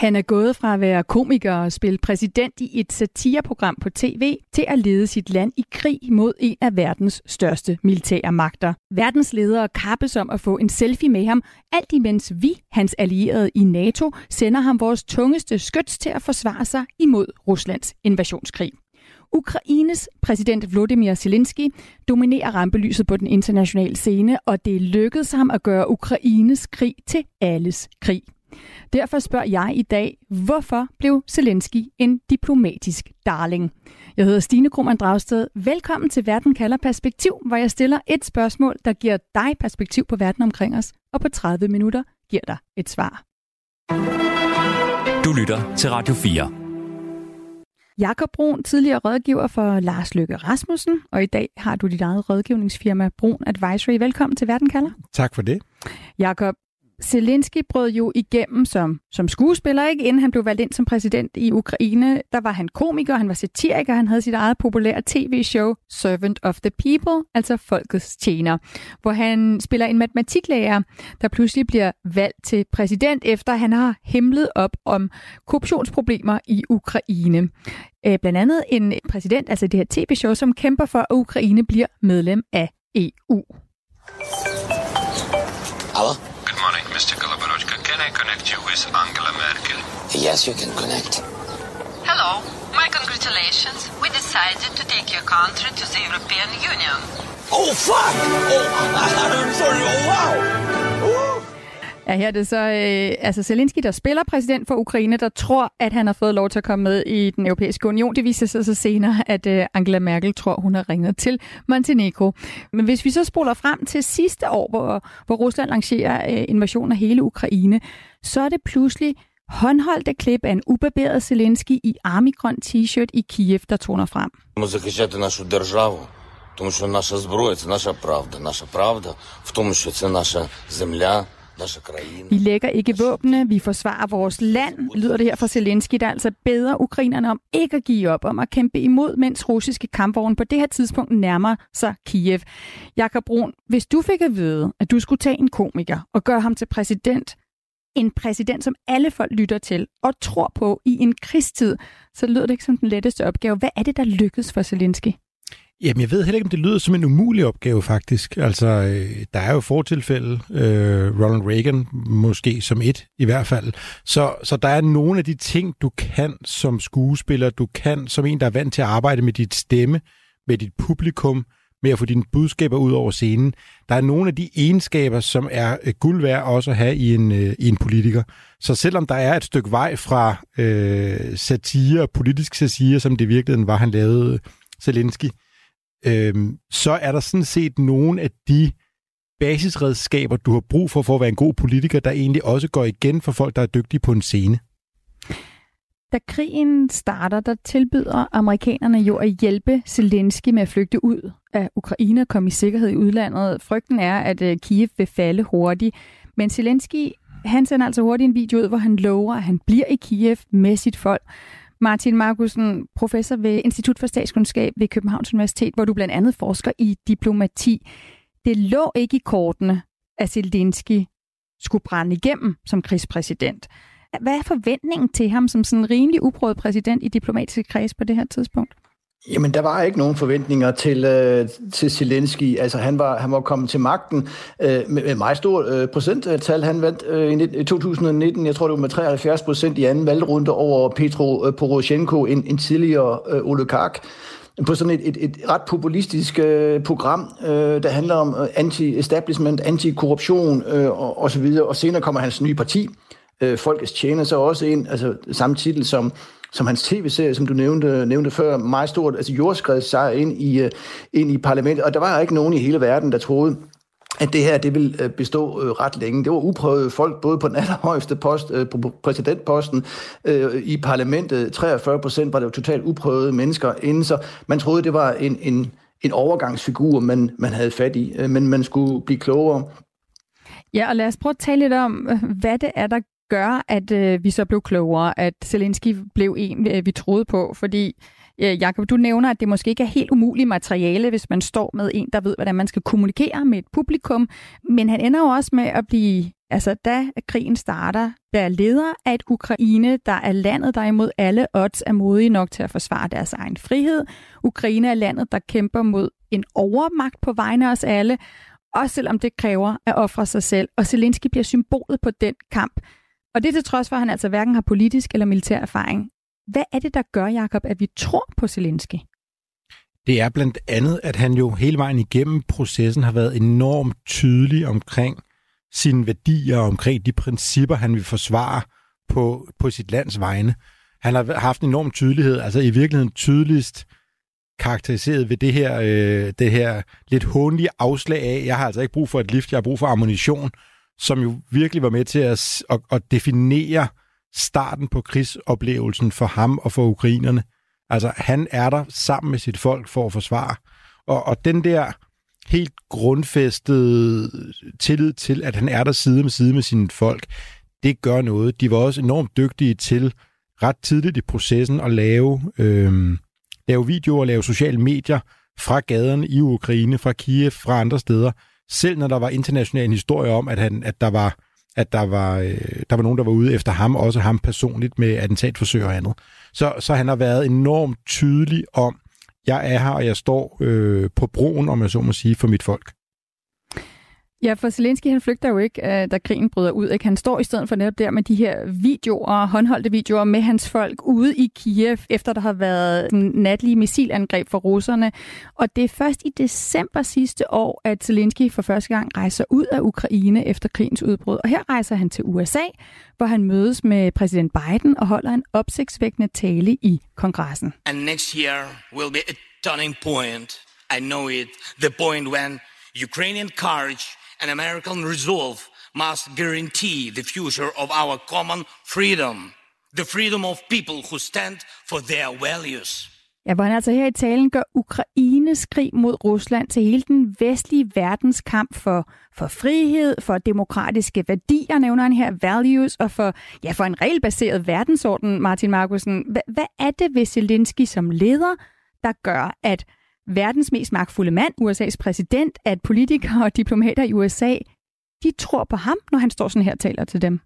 Han er gået fra at være komiker og spille præsident i et satireprogram på tv til at lede sit land i krig mod en af verdens største militære magter. Verdens ledere kappes om at få en selfie med ham, alt imens vi, hans allierede i NATO, sender ham vores tungeste skyts til at forsvare sig imod Ruslands invasionskrig. Ukraines præsident Volodymyr Zelensky dominerer rampelyset på den internationale scene, og det lykkedes ham at gøre Ukraines krig til alles krig. Derfor spørger jeg i dag, hvorfor blev Zelensky en diplomatisk darling? Jeg hedder Stine Krohmann Dragsted. Velkommen til Verden kalder perspektiv, hvor jeg stiller et spørgsmål, der giver dig perspektiv på verden omkring os, og på 30 minutter giver dig et svar. Du lytter til Radio 4. Jakob Brun, tidligere rådgiver for Lars Løkke Rasmussen, og i dag har du dit eget rådgivningsfirma Brun Advisory. Velkommen til Verden kalder. Tak for det. Jakob, Zelensky brød jo igennem som, som skuespiller, ikke? inden han blev valgt ind som præsident i Ukraine. Der var han komiker, han var satiriker, han havde sit eget populære tv-show Servant of the People, altså folkets tjener, hvor han spiller en matematiklærer, der pludselig bliver valgt til præsident, efter han har hemmelet op om korruptionsproblemer i Ukraine. Øh, blandt andet en præsident, altså det her tv-show, som kæmper for, at Ukraine bliver medlem af EU. Hello? Morning, Mr. Koloborochka. Can I connect you with Angela Merkel? Yes, you can connect. Hello. My congratulations. We decided to take your country to the European Union. Oh, fuck! Oh, I'm sorry. Oh, wow! Oh. Ja, her er det så øh, altså Zelensky, der spiller præsident for Ukraine, der tror, at han har fået lov til at komme med i den europæiske union. Det viser sig så senere, at øh, Angela Merkel tror, hun har ringet til Montenegro. Men hvis vi så spoler frem til sidste år, hvor, hvor Rusland lancerer øh, invasion af hele Ukraine, så er det pludselig håndholdte klip af en ubarberet Zelensky i armigrøn t-shirt i Kiev, der toner frem. Ми захищати нашу державу, тому що наша зброя це наша правда. Наша правда в тому, що це наша земля, наша країна. vi lægger ikke våbne, vi forsvarer vores land, lyder det her fra Zelensky, der altså beder ukrainerne om ikke at give op, om at kæmpe imod, mens russiske kampvogne på det her tidspunkt nærmer sig Kiev. Jakob Brun, hvis du fik at vide, at du skulle tage en komiker og gøre ham til præsident, en præsident, som alle folk lytter til og tror på i en krigstid, så lyder det ikke som den letteste opgave. Hvad er det, der lykkedes for Zelensky? Jamen, jeg ved heller ikke, om det lyder som en umulig opgave, faktisk. Altså, øh, der er jo fortilfælde, øh, Ronald Reagan måske som et i hvert fald. Så, så der er nogle af de ting, du kan som skuespiller, du kan som en, der er vant til at arbejde med dit stemme, med dit publikum, med at få dine budskaber ud over scenen. Der er nogle af de egenskaber, som er øh, guld værd også at have i en, øh, i en politiker. Så selvom der er et stykke vej fra øh, satire, politisk satire, som det i virkeligheden var, han lavede øh, Zelensky, øh, Øhm, så er der sådan set nogle af de basisredskaber, du har brug for for at være en god politiker, der egentlig også går igen for folk, der er dygtige på en scene. Da krigen starter, der tilbyder amerikanerne jo at hjælpe Zelensky med at flygte ud af Ukraine og komme i sikkerhed i udlandet. Frygten er, at øh, Kiev vil falde hurtigt. Men Zelensky, han sender altså hurtigt en video ud, hvor han lover, at han bliver i Kiev med sit folk. Martin Markusen, professor ved Institut for Statskundskab ved Københavns Universitet, hvor du blandt andet forsker i diplomati. Det lå ikke i kortene, at Zelensky skulle brænde igennem som krigspræsident. Hvad er forventningen til ham som sådan en rimelig uprøvet præsident i diplomatiske kreds på det her tidspunkt? Jamen, der var ikke nogen forventninger til, øh, til Zelensky. Altså, han var, han var kommet til magten øh, med, med meget stort øh, procenttal. Han vandt øh, i 2019, jeg tror det var med 73 procent i anden valgrunde over Petro øh, Poroshenko, en, en tidligere øh, oligark på sådan et, et, et ret populistisk øh, program, øh, der handler om øh, anti-establishment, anti-korruption øh, og, og så videre. Og senere kommer hans nye parti, øh, Folkets Tjener, så også ind, altså samme titel som som hans tv-serie, som du nævnte, nævnte før, meget stort, altså jordskredet sig ind i, øh, ind i parlamentet, og der var ikke nogen i hele verden, der troede, at det her det vil øh, bestå øh, ret længe. Det var uprøvet folk, både på den allerhøjeste post, øh, på præsidentposten øh, i parlamentet. 43 procent var det jo totalt uprøvede mennesker inden, så man troede, det var en, en, en overgangsfigur, man, man havde fat i, øh, men man skulle blive klogere. Ja, og lad os prøve at tale lidt om, øh, hvad det er, der gør, at øh, vi så blev klogere, at Zelensky blev en, øh, vi troede på? Fordi, øh, Jacob, du nævner, at det måske ikke er helt umuligt materiale, hvis man står med en, der ved, hvordan man skal kommunikere med et publikum. Men han ender jo også med at blive, altså da krigen starter, der leder af et Ukraine, der er landet, der imod alle odds er modige nok til at forsvare deres egen frihed. Ukraine er landet, der kæmper mod en overmagt på vegne af os alle, også selvom det kræver at ofre sig selv. Og Zelensky bliver symbolet på den kamp. Og det til trods for, at han altså hverken har politisk eller militær erfaring. Hvad er det, der gør, Jakob, at vi tror på Zelensky? Det er blandt andet, at han jo hele vejen igennem processen har været enormt tydelig omkring sine værdier, omkring de principper, han vil forsvare på, på sit lands vegne. Han har haft en enorm tydelighed, altså i virkeligheden tydeligst karakteriseret ved det her, øh, det her lidt håndlige afslag af, jeg har altså ikke brug for et lift, jeg har brug for ammunition, som jo virkelig var med til at, at, at definere starten på krigsoplevelsen for ham og for ukrainerne. Altså, han er der sammen med sit folk for at forsvare. Og, og den der helt grundfæstede tillid til, at han er der side med side med sine folk, det gør noget. De var også enormt dygtige til ret tidligt i processen at lave øh, lave videoer, lave sociale medier fra gaderne i Ukraine, fra Kiev, fra andre steder, selv når der var international historie om, at, han, at der var at der var, øh, der var nogen, der var ude efter ham, også ham personligt med attentatforsøg og andet. Så, så han har været enormt tydelig om, jeg er her, og jeg står øh, på broen, om jeg så må sige, for mit folk. Ja, for Zelensky han flygter jo ikke, øh, da krigen bryder ud. Ikke? Han står i stedet for netop der med de her videoer, håndholdte videoer med hans folk ude i Kiev, efter der har været natlige missilangreb for russerne. Og det er først i december sidste år, at Zelensky for første gang rejser ud af Ukraine efter krigens udbrud. Og her rejser han til USA, hvor han mødes med præsident Biden og holder en opsigtsvækkende tale i kongressen. And next year will be a turning point. I know it. The point when Ukrainian courage and American resolve must guarantee the future of our common freedom, the freedom of people who stand for their values. Ja, hvor han altså her i talen gør Ukraines krig mod Rusland til hele den vestlige verdens kamp for, for frihed, for demokratiske værdier, nævner han her, values, og for, ja, for en regelbaseret verdensorden, Martin Markusen. H- hvad er det ved Zelensky som leder, der gør, at verdens mest magtfulde mand, USA's præsident, at politikere og diplomater i USA, de tror på ham, når han står sådan her og taler til dem?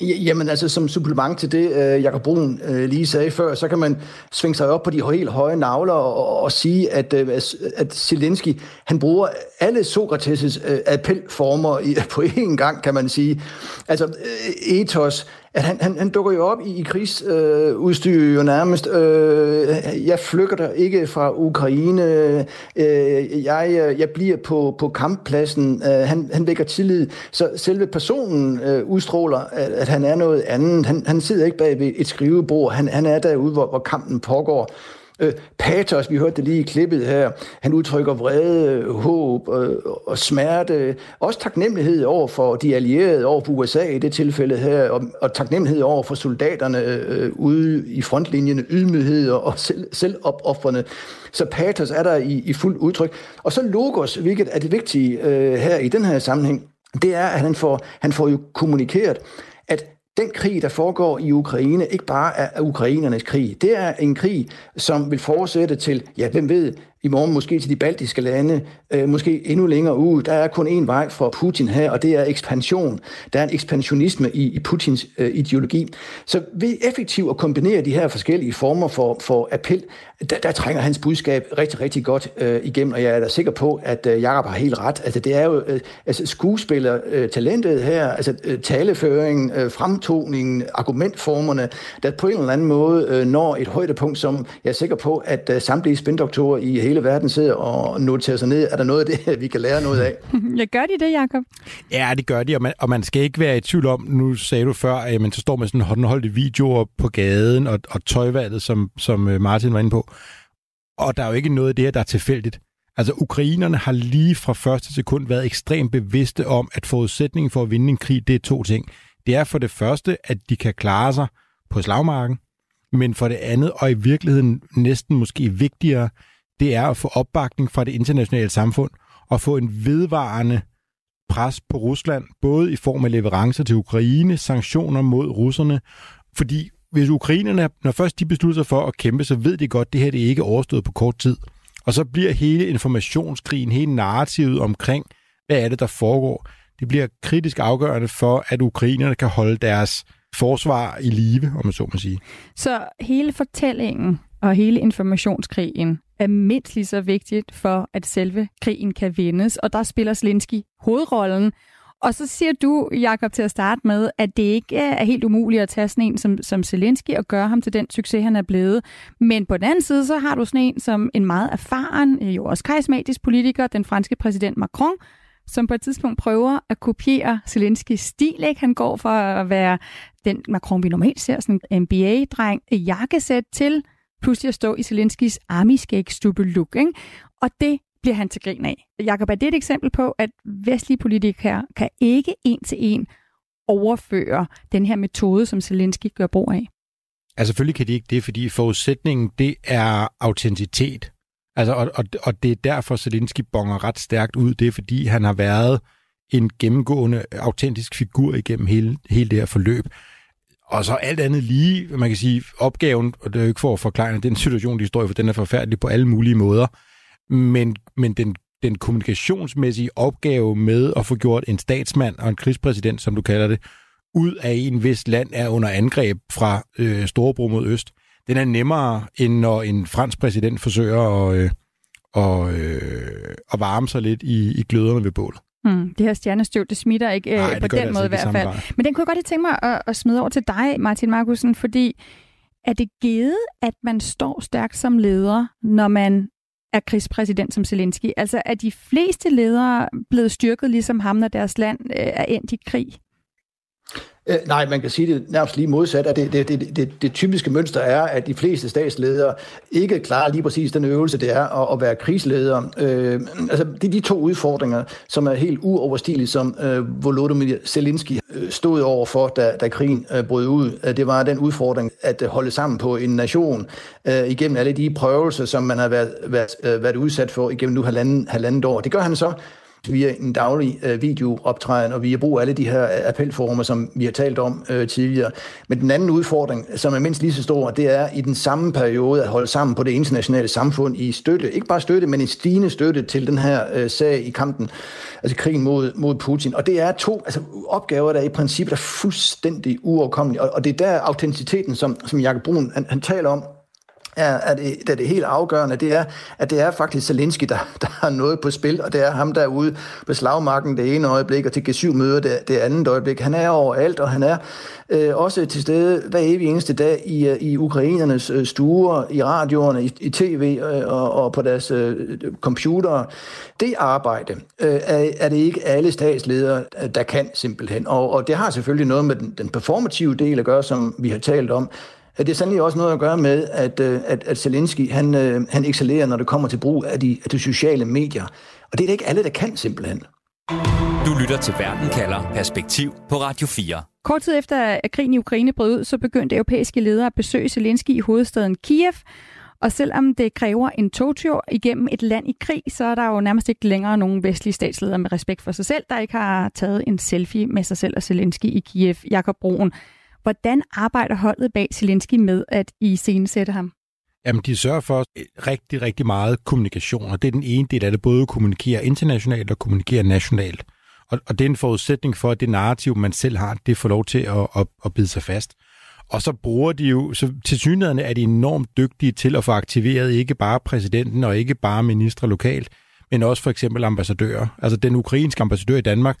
Jamen altså, som supplement til det, øh, Jakob Brun øh, lige sagde før, så kan man svinge sig op på de helt høje navler og, og sige, øh, at, at Zelensky, han bruger alle Sokrates' appelformer i, på én gang, kan man sige. Altså, ethos, at han, han, han dukker jo op i, i krigsudstyr øh, jo nærmest. Øh, jeg flygter ikke fra Ukraine. Øh, jeg, jeg bliver på, på kamppladsen. Øh, han, han vækker tillid. Så selve personen øh, udstråler, at, at han er noget andet. Han, han sidder ikke bag ved et skrivebord. Han, han er derude, hvor, hvor kampen pågår. Øh, patos, vi hørte det lige i klippet her, han udtrykker vrede, håb øh, og smerte. Også taknemmelighed over for de allierede, over for USA i det tilfælde her, og, og taknemmelighed over for soldaterne øh, ude i frontlinjen, ydmyghed og selv, selvopoffrende. Så patos er der i, i fuld udtryk. Og så logos, hvilket er det vigtige øh, her i den her sammenhæng, det er, at han får, han får jo kommunikeret, at den krig, der foregår i Ukraine, ikke bare er ukrainernes krig. Det er en krig, som vil fortsætte til, ja, hvem ved, i morgen måske til de baltiske lande, øh, måske endnu længere ud. Der er kun én vej for Putin her, og det er ekspansion. Der er en ekspansionisme i, i Putins øh, ideologi. Så ved effektivt at kombinere de her forskellige former for, for appel, der, der trænger hans budskab rigtig, rigtig godt øh, igennem, og jeg er da sikker på, at øh, Jakob har helt ret. Altså, det er jo øh, altså, skuespiller, øh, talentet her, altså øh, taleføringen, øh, fremtoningen, argumentformerne, der på en eller anden måde øh, når et højdepunkt, som jeg er sikker på, at øh, samtlige spindoktorer i hele hele verden sidder og noterer sig ned. Er der noget af det, vi kan lære noget af? Ja, gør de det, Jacob? Ja, det gør de, og man, og man skal ikke være i tvivl om, nu sagde du før, at man så står med sådan håndholdte videoer på gaden og, og tøjvalget, som, som øh, Martin var inde på. Og der er jo ikke noget af det her, der er tilfældigt. Altså, ukrainerne har lige fra første sekund været ekstremt bevidste om, at forudsætningen for at vinde en krig, det er to ting. Det er for det første, at de kan klare sig på slagmarken, men for det andet, og i virkeligheden næsten måske vigtigere, det er at få opbakning fra det internationale samfund og få en vedvarende pres på Rusland, både i form af leverancer til Ukraine, sanktioner mod russerne, fordi hvis ukrainerne, når først de beslutter sig for at kæmpe, så ved de godt, at det her det er ikke overstået på kort tid. Og så bliver hele informationskrigen, hele narrativet omkring, hvad er det, der foregår, det bliver kritisk afgørende for, at ukrainerne kan holde deres forsvar i live, om man så må sige. Så hele fortællingen og hele informationskrigen er mindst lige så vigtigt for, at selve krigen kan vindes, og der spiller Zelensky hovedrollen. Og så siger du, Jakob, til at starte med, at det ikke er helt umuligt at tage sådan en som, som Zelensky og gøre ham til den succes, han er blevet. Men på den anden side, så har du sådan en som en meget erfaren, øh, jo også karismatisk politiker, den franske præsident Macron, som på et tidspunkt prøver at kopiere Zelenskis stil. Ikke? Han går for at være den Macron, vi normalt ser, sådan en MBA-dreng jakkesæt til pludselig at stå i Zelenskis armiskægstubbe look. Ikke? Og det bliver han til grin af. Jakob, er det et eksempel på, at vestlige politikere kan ikke en til en overføre den her metode, som Zelensky gør brug af? Altså selvfølgelig kan de ikke det, fordi forudsætningen, det er autenticitet. Altså, og, og, og det er derfor, Zelensky bonger ret stærkt ud. Det er fordi, han har været en gennemgående, autentisk figur igennem hele, hele det her forløb. Og så alt andet lige, man kan sige, opgaven, og det er jo ikke for at forklare den situation, de står i, for den er forfærdelig på alle mulige måder, men, men den, den kommunikationsmæssige opgave med at få gjort en statsmand og en krigspræsident, som du kalder det, ud af en vis land er under angreb fra øh, Storebro mod Øst, den er nemmere, end når en fransk præsident forsøger at, øh, og, øh, at varme sig lidt i, i gløderne ved bålet. Mm, det her stjernestøv, det smitter ikke øh, Nej, på den altså måde i hvert fald. Men den kunne jeg godt lige tænke mig at, at smide over til dig, Martin Markusen, fordi er det givet, at man står stærkt som leder, når man er krigspræsident som Zelensky? Altså er de fleste ledere blevet styrket ligesom ham, når deres land øh, er endt i krig? Øh, nej, man kan sige det nærmest lige modsat. At det, det, det, det, det typiske mønster er, at de fleste statsledere ikke klarer lige præcis den øvelse, det er at, at være krigsleder. Øh, altså, det er de to udfordringer, som er helt uoverstigelige, som øh, Volodymyr Zelensky øh, stod over for, da, da krigen øh, brød ud. Øh, det var den udfordring at øh, holde sammen på en nation øh, igennem alle de prøvelser, som man har været, været, været udsat for igennem nu halvanden, halvandet år. Det gør han så via en daglig øh, videooptræden og via brug af alle de her øh, appelformer, som vi har talt om øh, tidligere. Men den anden udfordring, som er mindst lige så stor, det er i den samme periode at holde sammen på det internationale samfund i støtte. Ikke bare støtte, men en stigende støtte til den her øh, sag i kampen, altså krigen mod, mod Putin. Og det er to altså, opgaver, der i princippet er fuldstændig uoverkommelige. Og, og det er der autenticiteten, som, som Jakob Brun han, han taler om, er, er, det, er det helt afgørende, det er, at det er faktisk Zelensky, der, der har noget på spil, og det er ham, der er ude på slagmarken det ene øjeblik, og til G7-møder det, det andet øjeblik. Han er overalt, og han er øh, også til stede hver evig eneste dag i, øh, i ukrainernes øh, stuer, i radioerne, i, i tv øh, og, og på deres øh, computere. Det arbejde øh, er, er det ikke alle statsledere, øh, der kan simpelthen. Og, og det har selvfølgelig noget med den, den performative del at gøre, som vi har talt om, det er sandelig også noget at gøre med, at, øh, at, at Zelensky han, øh, han excellerer, når det kommer til brug af de, af de sociale medier. Og det er det ikke alle, der kan simpelthen. Du lytter til Verden kalder Perspektiv på Radio 4. Kort tid efter at krigen i Ukraine brød ud, så begyndte europæiske ledere at besøge Zelensky i hovedstaden Kiev. Og selvom det kræver en togtur igennem et land i krig, så er der jo nærmest ikke længere nogen vestlige statsledere med respekt for sig selv, der ikke har taget en selfie med sig selv og Zelensky i Kiev. Jakob Broen, Hvordan arbejder holdet bag Zelensky med at i sætte ham? Jamen, de sørger for øh, rigtig, rigtig meget kommunikation, og det er den ene del af det, både at kommunikere internationalt og kommunikere nationalt. Og, og det er en forudsætning for, at det narrativ, man selv har, det får lov til at, at, at bide sig fast. Og så bruger de jo, så til synligheden er de enormt dygtige til at få aktiveret ikke bare præsidenten og ikke bare ministre lokalt, men også for eksempel ambassadører. Altså den ukrainske ambassadør i Danmark,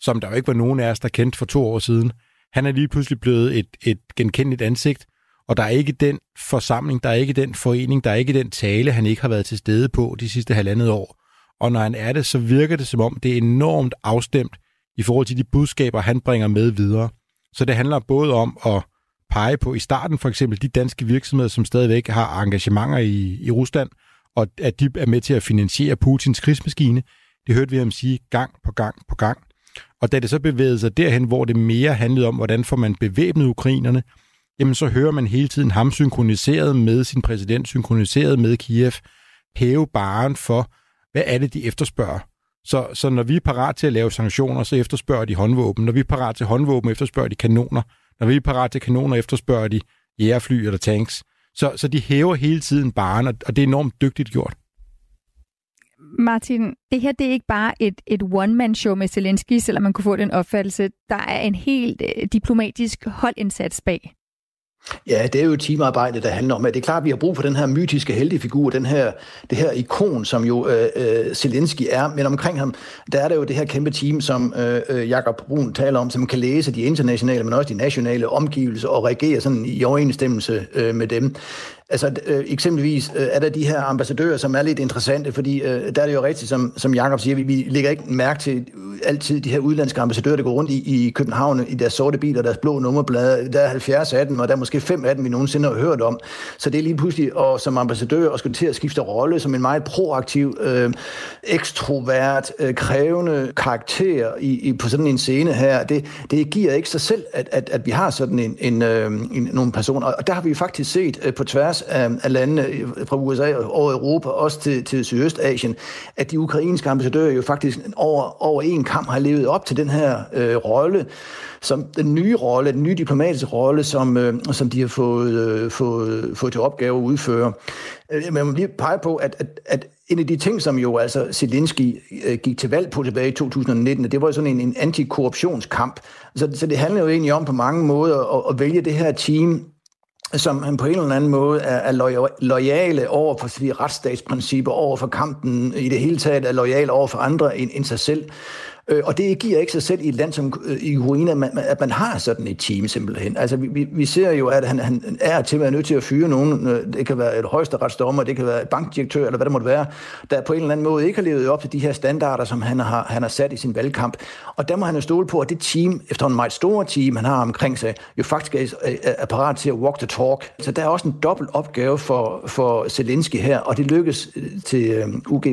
som der jo ikke var nogen af os, der kendte for to år siden, han er lige pludselig blevet et, et genkendeligt ansigt, og der er ikke den forsamling, der er ikke den forening, der er ikke den tale, han ikke har været til stede på de sidste halvandet år. Og når han er det, så virker det som om, det er enormt afstemt i forhold til de budskaber, han bringer med videre. Så det handler både om at pege på i starten for eksempel de danske virksomheder, som stadigvæk har engagementer i, i Rusland, og at de er med til at finansiere Putins krigsmaskine. Det hørte vi ham sige gang på gang på gang. Og da det så bevægede sig derhen, hvor det mere handlede om, hvordan får man bevæbnet ukrainerne, jamen så hører man hele tiden ham synkroniseret med sin præsident, synkroniseret med Kiev, hæve baren for, hvad er det, de efterspørger. Så, så når vi er parat til at lave sanktioner, så efterspørger de håndvåben. Når vi er parat til håndvåben, efterspørger de kanoner. Når vi er parat til kanoner, efterspørger de jægerfly eller tanks. Så, så de hæver hele tiden baren, og det er enormt dygtigt gjort. Martin, det her det er ikke bare et, et one-man-show med Zelensky, selvom man kunne få den opfattelse. Der er en helt øh, diplomatisk holdindsats bag. Ja, det er jo teamarbejde, der handler om, at det er klart, at vi har brug for den her mytiske heltefigur, den her, det her ikon, som jo øh, øh, Zelensky er, men omkring ham, der er der jo det her kæmpe team, som øh, øh Jakob Brun taler om, som kan læse de internationale, men også de nationale omgivelser og reagere sådan i overensstemmelse øh, med dem. Altså øh, eksempelvis øh, er der de her ambassadører, som er lidt interessante, fordi øh, der er det jo rigtigt, som, som Jakob siger, vi, vi lægger ikke mærke til øh, altid de her udlandske ambassadører, der går rundt i, i København i deres sorte biler, deres blå nummerblade. Der er 70 af dem, og der er måske fem af dem, vi nogensinde har hørt om. Så det er lige pludselig og som ambassadør og skulle til at skifte rolle som en meget proaktiv, øh, ekstrovert, øh, krævende karakter i, i, på sådan en scene her. Det, det giver ikke sig selv, at, at, at vi har sådan en, en, øh, en, nogle personer. Og der har vi faktisk set øh, på tværs af, af landene fra USA og Europa, også til, til Sydøstasien, at de ukrainske ambassadører jo faktisk over, over en kamp har levet op til den her øh, rolle, som den nye rolle, den nye diplomatiske rolle, som, øh, som de har fået, øh, fået, fået til opgave at udføre. Øh, man må lige pege på, at, at, at en af de ting, som jo altså Zelensky øh, gik til valg på tilbage i 2019, det var jo sådan en, en antikorruptionskamp. Så, så det handler jo egentlig om på mange måder at, at vælge det her team, som han på en eller anden måde er, er lojale over for de retsstatsprincipper, over for kampen i det hele taget, er lojal over for andre end, end sig selv. Øh, og det giver ikke sig selv i et land som øh, i Ukraine, at man, at man har sådan et team simpelthen. Altså vi, vi ser jo, at han, han er til at være nødt til at fyre nogen. Øh, det kan være et højesteretsdommer, det kan være et bankdirektør, eller hvad det måtte være, der på en eller anden måde ikke har levet op til de her standarder, som han har, han har sat i sin valgkamp. Og der må han jo stole på, at det team, efter en meget store team, han har omkring sig, jo faktisk er, er parat til at walk the talk. Så der er også en dobbelt opgave for, for Zelensky her, og det lykkes øh, til øh, UG+.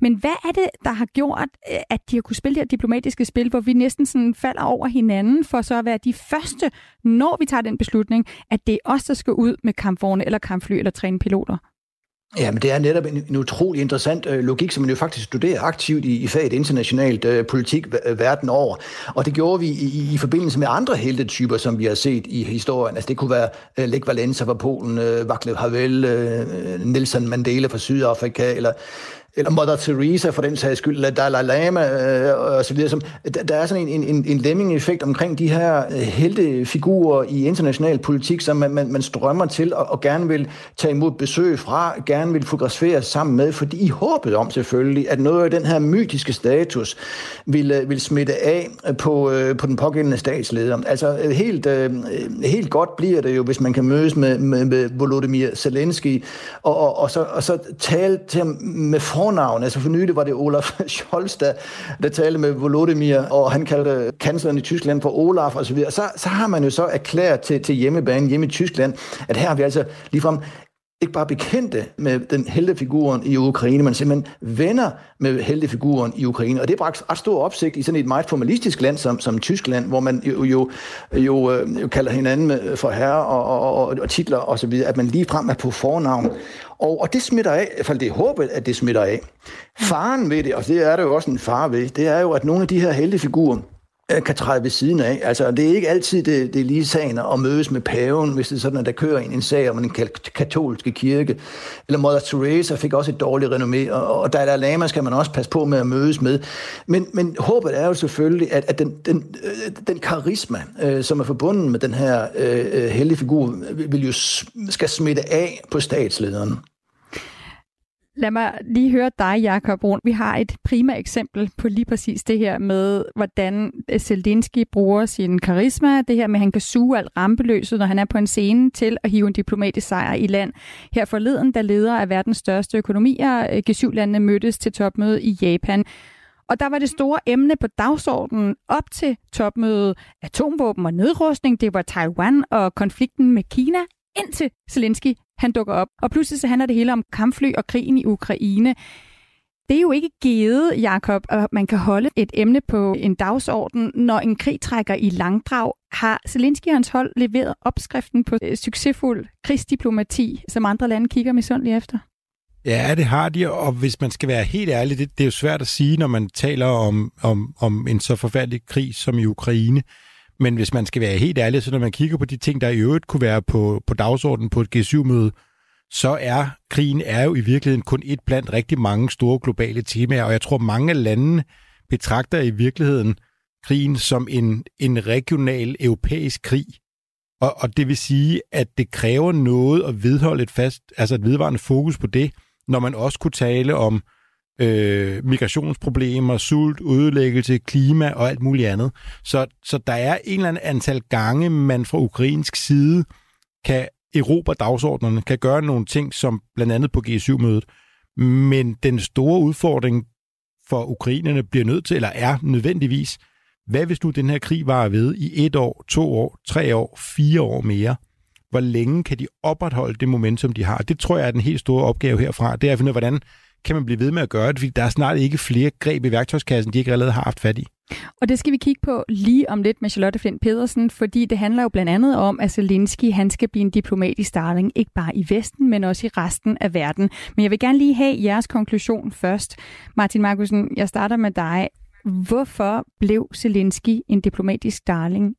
Men hvad er det, der har gjort, øh, at de har kunne spille det her diplomatiske spil, hvor vi næsten sådan falder over hinanden, for så at være de første, når vi tager den beslutning, at det er os, der skal ud med kampvogne eller kampfly eller træne piloter? Ja, men det er netop en, en utrolig interessant øh, logik, som man jo faktisk studerer aktivt i, i faget internationalt øh, politik øh, verden over. Og det gjorde vi i, i forbindelse med andre heltetyper, som vi har set i historien. Altså det kunne være øh, Lech Walesa fra Polen, øh, Václav Havel, øh, øh, Nelson Mandela fra Sydafrika, eller eller Mother Teresa for den sags skyld, eller Dalai Lama øh, og så videre. Som, der, der er sådan en, en, en lemming-effekt omkring de her øh, heltefigurer i international politik, som man, man, man strømmer til og, og gerne vil tage imod besøg fra, gerne vil fotografere sammen med, fordi I håbet om selvfølgelig, at noget af den her mytiske status vil, øh, vil smitte af på, øh, på den pågældende statsleder. Altså helt, øh, helt godt bliver det jo, hvis man kan mødes med, med, med Volodymyr Zelensky og, og, og, så, og så tale til ham med fornavn. Altså for nylig var det Olaf Scholz, der, der talte med Volodymyr, og han kaldte kansleren i Tyskland for Olaf osv. Så, så, så har man jo så erklæret til, til hjemmebane hjemme i Tyskland, at her har vi altså ligefrem ikke bare bekendte med den heltefiguren i Ukraine, men simpelthen venner med heltefiguren i Ukraine. Og det bragte ret stor opsigt i sådan et meget formalistisk land som, som Tyskland, hvor man jo, jo, jo, øh, jo kalder hinanden øh, for herre og, og, og, og titler osv., at man lige frem er på fornavn. Og, og det smitter af, i hvert fald det er håbet, at det smitter af. Faren ved det, og det er der jo også en far ved, det er jo, at nogle af de her heltefigurer, Øh, kan træde ved siden af. Altså, det er ikke altid det, det er lige sagen at mødes med paven, hvis det er sådan, at der kører en, en sag om en katolske kirke. Eller Mother Teresa fik også et dårligt renommé, og, og Dalai Lama skal man også passe på med at mødes med. Men, men håbet er jo selvfølgelig, at, at den, den, øh, den karisma, øh, som er forbundet med den her øh, øh hellige figur, vil jo skal smitte af på statslederen. Lad mig lige høre dig, Jakob Brun. Vi har et prima eksempel på lige præcis det her med, hvordan øh, Zelensky bruger sin karisma. Det her med, at han kan suge alt rampeløset, når han er på en scene til at hive en diplomatisk sejr i land. Her forleden, da leder af verdens største økonomier, øh, G7-landene mødtes til topmøde i Japan. Og der var det store emne på dagsordenen op til topmødet atomvåben og nedrustning. Det var Taiwan og konflikten med Kina, indtil Zelensky han dukker op. Og pludselig så handler det hele om kampfly og krigen i Ukraine. Det er jo ikke givet, Jakob, at man kan holde et emne på en dagsorden, når en krig trækker i langdrag. Har Zelensky og hans hold leveret opskriften på succesfuld krigsdiplomati, som andre lande kigger misundeligt efter? Ja, det har de, og hvis man skal være helt ærlig, det, det er jo svært at sige, når man taler om, om, om en så forfærdelig krig som i Ukraine. Men hvis man skal være helt ærlig, så når man kigger på de ting, der i øvrigt kunne være på, på dagsordenen på et G7-møde, så er krigen er jo i virkeligheden kun et blandt rigtig mange store globale temaer, og jeg tror, mange lande betragter i virkeligheden krigen som en, en regional europæisk krig. Og, og det vil sige, at det kræver noget at vedholde et fast, altså et vedvarende fokus på det, når man også kunne tale om øh, migrationsproblemer, sult, ødelæggelse, klima og alt muligt andet. Så, så der er en eller anden antal gange, man fra ukrainsk side kan erobre dagsordnerne, kan gøre nogle ting, som blandt andet på G7-mødet. Men den store udfordring for ukrainerne bliver nødt til, eller er nødvendigvis, hvad hvis nu den her krig varer ved i et år, to år, tre år, fire år mere? Hvor længe kan de opretholde det momentum, de har? Det tror jeg er den helt store opgave herfra. Det er at finde ud af, hvordan kan man blive ved med at gøre det, fordi der er snart ikke flere greb i værktøjskassen, de ikke allerede har haft fat i. Og det skal vi kigge på lige om lidt med Charlotte Flint Pedersen, fordi det handler jo blandt andet om, at Zelensky han skal blive en diplomatisk darling, ikke bare i Vesten, men også i resten af verden. Men jeg vil gerne lige have jeres konklusion først. Martin Markusen, jeg starter med dig. Hvorfor blev Zelensky en diplomatisk darling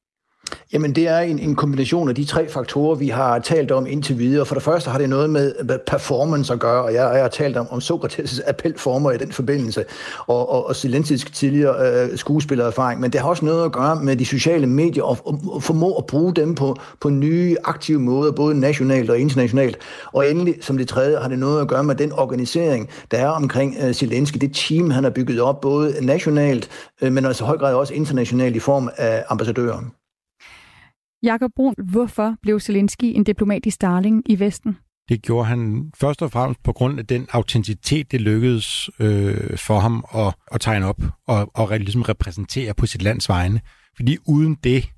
Jamen, det er en, en kombination af de tre faktorer, vi har talt om indtil videre. For det første har det noget med performance at gøre, og jeg, jeg har talt om, om Sokrates' appelformer i den forbindelse, og, og, og Zelenskis tidligere øh, skuespillererfaring. Men det har også noget at gøre med de sociale medier, og, og, og formå at bruge dem på, på nye, aktive måder, både nationalt og internationalt. Og endelig, som det tredje, har det noget at gøre med den organisering, der er omkring øh, Zelensky, det team, han har bygget op, både nationalt, øh, men altså i høj grad også internationalt i form af ambassadører. Jakob Brun, hvorfor blev Zelensky en diplomatisk darling i Vesten? Det gjorde han først og fremmest på grund af den autenticitet, det lykkedes øh, for ham at, at tegne op og, og ligesom repræsentere på sit lands vegne. Fordi uden det,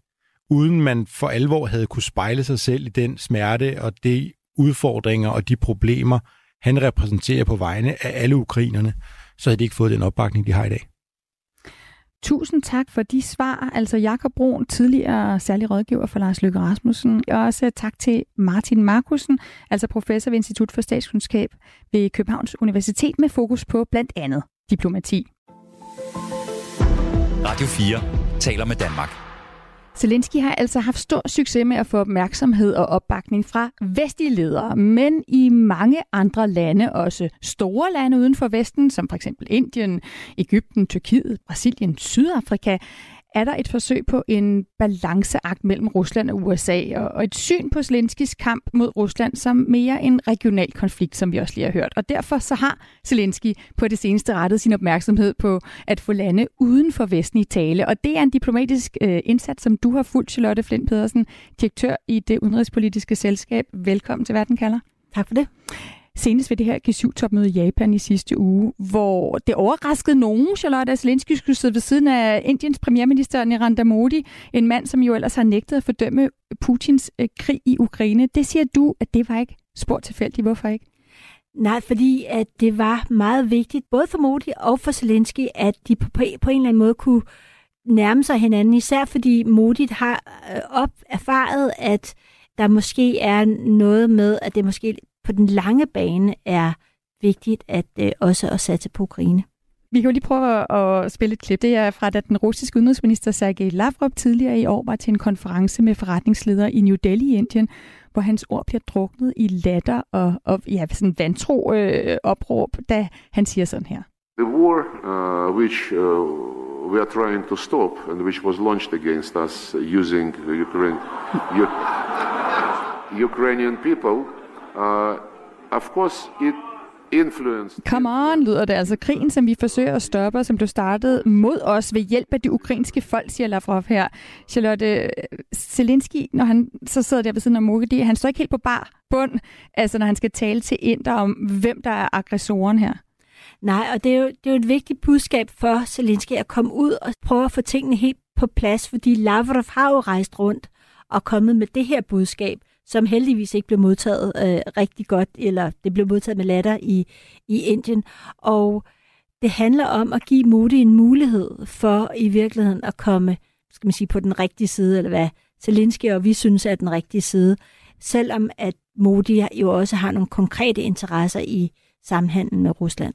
uden man for alvor havde kunne spejle sig selv i den smerte og de udfordringer og de problemer, han repræsenterer på vegne af alle ukrainerne, så havde de ikke fået den opbakning, de har i dag. Tusind tak for de svar. Altså Jakob Brun, tidligere særlig rådgiver for Lars Løkke Rasmussen. Og også øh, tak til Martin Markusen, altså professor ved Institut for Statskundskab ved Københavns Universitet med fokus på blandt andet diplomati. Radio 4 taler med Danmark. Zelensky har altså haft stor succes med at få opmærksomhed og opbakning fra vestlige ledere, men i mange andre lande, også store lande uden for Vesten, som for eksempel Indien, Ægypten, Tyrkiet, Brasilien, Sydafrika, er der et forsøg på en balanceakt mellem Rusland og USA, og et syn på Zelenskis kamp mod Rusland som mere en regional konflikt, som vi også lige har hørt. Og derfor så har Zelensky på det seneste rettet sin opmærksomhed på at få lande uden for Vesten i tale. Og det er en diplomatisk øh, indsats, som du har fulgt, Charlotte Flint Pedersen, direktør i det udenrigspolitiske selskab. Velkommen til Verden kalder. Tak for det senest ved det her G7-topmøde i Japan i sidste uge, hvor det overraskede nogen, Charlotte Zelensky skulle sidde ved siden af Indiens premierminister Narendra Modi, en mand, som jo ellers har nægtet at fordømme Putins øh, krig i Ukraine. Det siger du, at det var ikke spor tilfældigt. Hvorfor ikke? Nej, fordi at det var meget vigtigt, både for Modi og for Zelensky, at de på, på en eller anden måde kunne nærme sig hinanden, især fordi Modi har øh, op erfaret, at der måske er noget med, at det måske på den lange bane er vigtigt at øh, også at satse på Ukraine. Vi kan jo lige prøve at spille et klip. Det er fra, da den russiske udenrigsminister Sergej Lavrov tidligere i år var til en konference med forretningsledere i New Delhi i Indien, hvor hans ord bliver druknet i latter og, og ja, sådan vantro øh, opråb, da han siger sådan her. The war uh, which uh, we are trying to stop and which was launched against us using Ukraine, Ukrainian people Uh, of course, it influenced... Come on, lyder det altså. Krigen, som vi forsøger at stoppe, som du startede mod os ved hjælp af det ukrainske folk, siger Lavrov her. Charlotte Zelensky, når han så sidder der ved siden af Modi, han står ikke helt på bar bund, altså når han skal tale til Inder om, hvem der er aggressoren her. Nej, og det er, jo, det er jo et vigtigt budskab for Zelensky at komme ud og prøve at få tingene helt på plads, fordi Lavrov har jo rejst rundt og kommet med det her budskab – som heldigvis ikke blev modtaget øh, rigtig godt, eller det blev modtaget med latter i, i Indien. Og det handler om at give Modi en mulighed for i virkeligheden at komme skal man sige, på den rigtige side, eller hvad Zelensky og vi synes er den rigtige side, selvom at Modi jo også har nogle konkrete interesser i samhandlen med Rusland.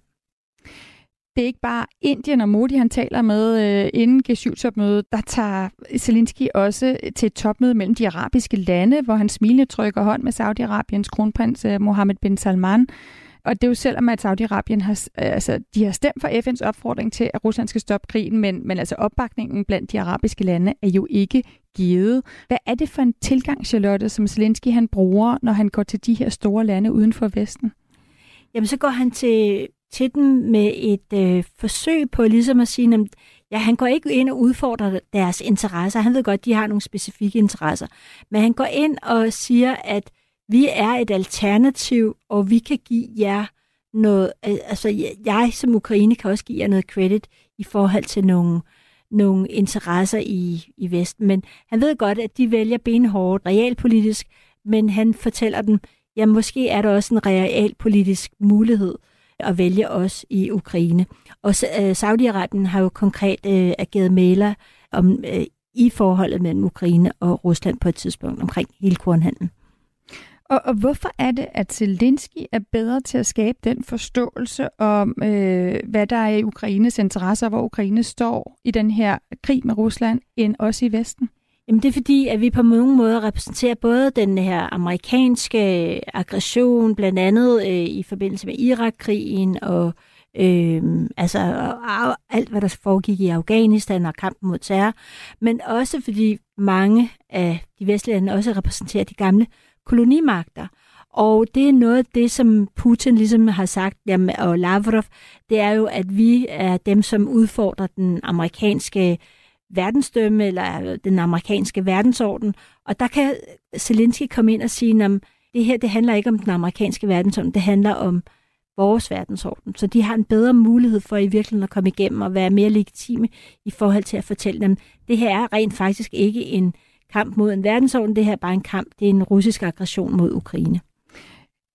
Det er ikke bare Indien og Modi, han taler med øh, inden G7-topmødet. Der tager Zelensky også til et topmøde mellem de arabiske lande, hvor han smilende trykker hånd med Saudi-Arabiens kronprins øh, Mohammed bin Salman. Og det er jo selvom, at Saudi-Arabien har, øh, altså, de har stemt for FN's opfordring til, at Rusland skal stoppe krigen, men, men altså opbakningen blandt de arabiske lande er jo ikke givet. Hvad er det for en tilgang, Charlotte, som Zelensky han bruger, når han går til de her store lande uden for Vesten? Jamen, så går han til, til dem med et øh, forsøg på ligesom at sige, at ja, han går ikke ind og udfordrer deres interesser. Han ved godt, de har nogle specifikke interesser. Men han går ind og siger, at vi er et alternativ, og vi kan give jer noget, altså jeg som Ukraine kan også give jer noget credit i forhold til nogle, nogle interesser i, i Vesten. Men han ved godt, at de vælger benhårdt realpolitisk, men han fortæller dem, ja, måske er der også en realpolitisk mulighed at vælge os i Ukraine. Og øh, Saudi-Arabien har jo konkret øh, ageret maler om, øh, i forholdet mellem Ukraine og Rusland på et tidspunkt omkring hele kornhandlen. Og, og hvorfor er det, at Zelensky er bedre til at skabe den forståelse om, øh, hvad der er i Ukraines interesser, hvor Ukraine står i den her krig med Rusland, end også i Vesten? Jamen det er fordi, at vi på mange måder repræsenterer både den her amerikanske øh, aggression, blandt andet øh, i forbindelse med Irak-krigen og øh, altså og alt, hvad der foregik i Afghanistan og kampen mod terror, men også fordi mange af de vestlige lande også repræsenterer de gamle kolonimagter. Og det er noget af det, som Putin ligesom har sagt, jamen, og Lavrov, det er jo, at vi er dem, som udfordrer den amerikanske verdensdømme, eller den amerikanske verdensorden. Og der kan Zelensky komme ind og sige, at det her det handler ikke om den amerikanske verdensorden, det handler om vores verdensorden. Så de har en bedre mulighed for i virkeligheden at komme igennem og være mere legitime i forhold til at fortælle dem, det her er rent faktisk ikke en kamp mod en verdensorden, det her er bare en kamp, det er en russisk aggression mod Ukraine.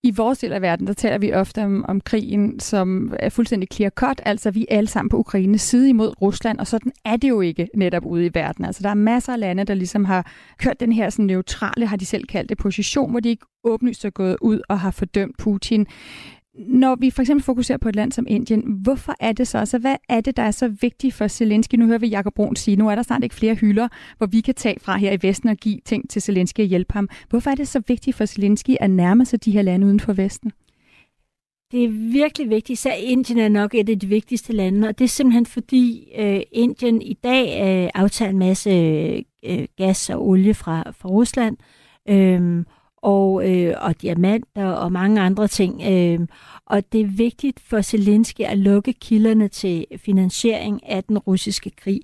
I vores del af verden, der taler vi ofte om, om krigen, som er fuldstændig clear cut, altså vi er alle sammen på Ukraines side imod Rusland, og sådan er det jo ikke netop ude i verden. Altså der er masser af lande, der ligesom har kørt den her sådan neutrale, har de selv kaldt det, position, hvor de ikke åbenlyst er gået ud og har fordømt Putin. Når vi for eksempel fokuserer på et land som Indien, hvorfor er det så? Altså, hvad er det, der er så vigtigt for Zelensky? Nu hører vi Jakob Brun sige, nu er der snart ikke flere hylder, hvor vi kan tage fra her i Vesten og give ting til Zelensky og hjælpe ham. Hvorfor er det så vigtigt for Zelensky at nærme sig de her lande uden for Vesten? Det er virkelig vigtigt, så Indien er nok et af de vigtigste lande, og det er simpelthen fordi øh, Indien i dag øh, aftager en masse øh, øh gas og olie fra, fra Rusland, øh, og, øh, og diamanter og mange andre ting. Øh, og det er vigtigt for Zelensky at lukke kilderne til finansiering af den russiske krig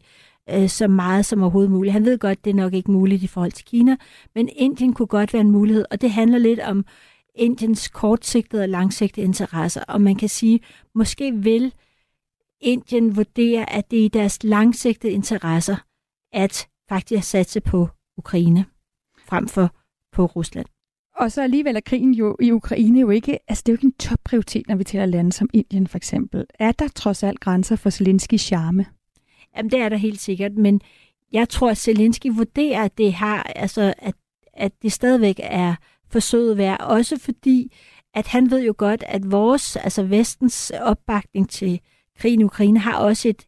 øh, så meget som overhovedet muligt. Han ved godt, det er nok ikke muligt i forhold til Kina, men Indien kunne godt være en mulighed, og det handler lidt om Indiens kortsigtede og langsigtede interesser. Og man kan sige, måske vil Indien vurdere, at det er i deres langsigtede interesser at faktisk satse på Ukraine frem for på Rusland. Og så alligevel er krigen jo i Ukraine jo ikke, altså det er jo ikke en topprioritet, når vi taler lande som Indien for eksempel. Er der trods alt grænser for Zelenskis charme? Jamen det er der helt sikkert, men jeg tror, at Zelensky vurderer, at det har, altså at, at det stadigvæk er forsøget værd, også fordi, at han ved jo godt, at vores, altså vestens opbakning til krigen i Ukraine har også et,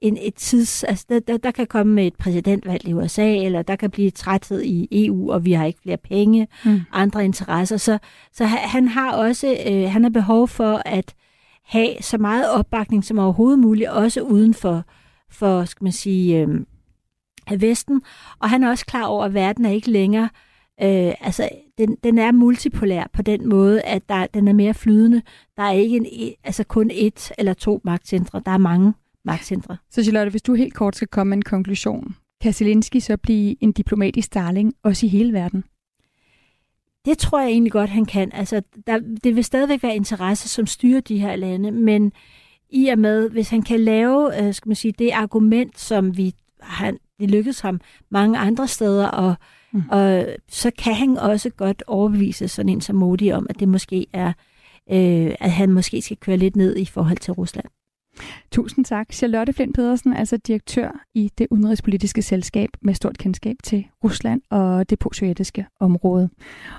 en, et tids... Altså, der, der, der kan komme et præsidentvalg i USA, eller der kan blive træthed i EU, og vi har ikke flere penge, mm. andre interesser. Så, så han har også øh, han har behov for at have så meget opbakning som overhovedet muligt, også uden for, for skal man sige, øh, Vesten. Og han er også klar over, at verden er ikke længere Øh, altså, den, den er multipolær på den måde, at der, den er mere flydende. Der er ikke en, altså kun et eller to magtcentre, der er mange magtcentre. Så Charlotte, hvis du helt kort skal komme med en konklusion, kan Zelensky så blive en diplomatisk darling også i hele verden? Det tror jeg egentlig godt, han kan. Altså, der, det vil stadigvæk være interesse, som styrer de her lande, men i og med, hvis han kan lave, øh, skal man sige, det argument, som vi han, det lykkedes ham mange andre steder, og, mm. og så kan han også godt overbevise sådan en som Modi om, at det måske er, øh, at han måske skal køre lidt ned i forhold til Rusland. Tusind tak. Charlotte Flint Pedersen, altså direktør i det udenrigspolitiske selskab med stort kendskab til Rusland og det postsovjetiske område.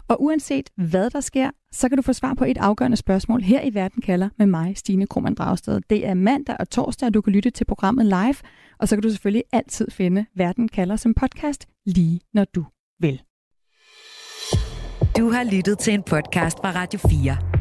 Og uanset hvad der sker, så kan du få svar på et afgørende spørgsmål her i Verden kalder med mig, Stine Krohmann Dragsted. Det er mandag og torsdag, og du kan lytte til programmet live, og så kan du selvfølgelig altid finde Verden kalder som podcast, lige når du vil. Du har lyttet til en podcast fra Radio 4.